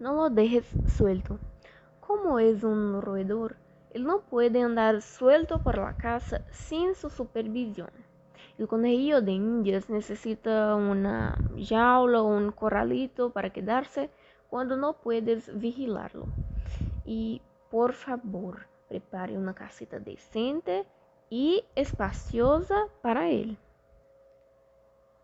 no lo dejes suelto. Como es un roedor, él no puede andar suelto por la casa sin su supervisión. El conejillo de indias necesita una jaula o un corralito para quedarse cuando no puedes vigilarlo. Y por favor, prepare una casita decente y espaciosa para él.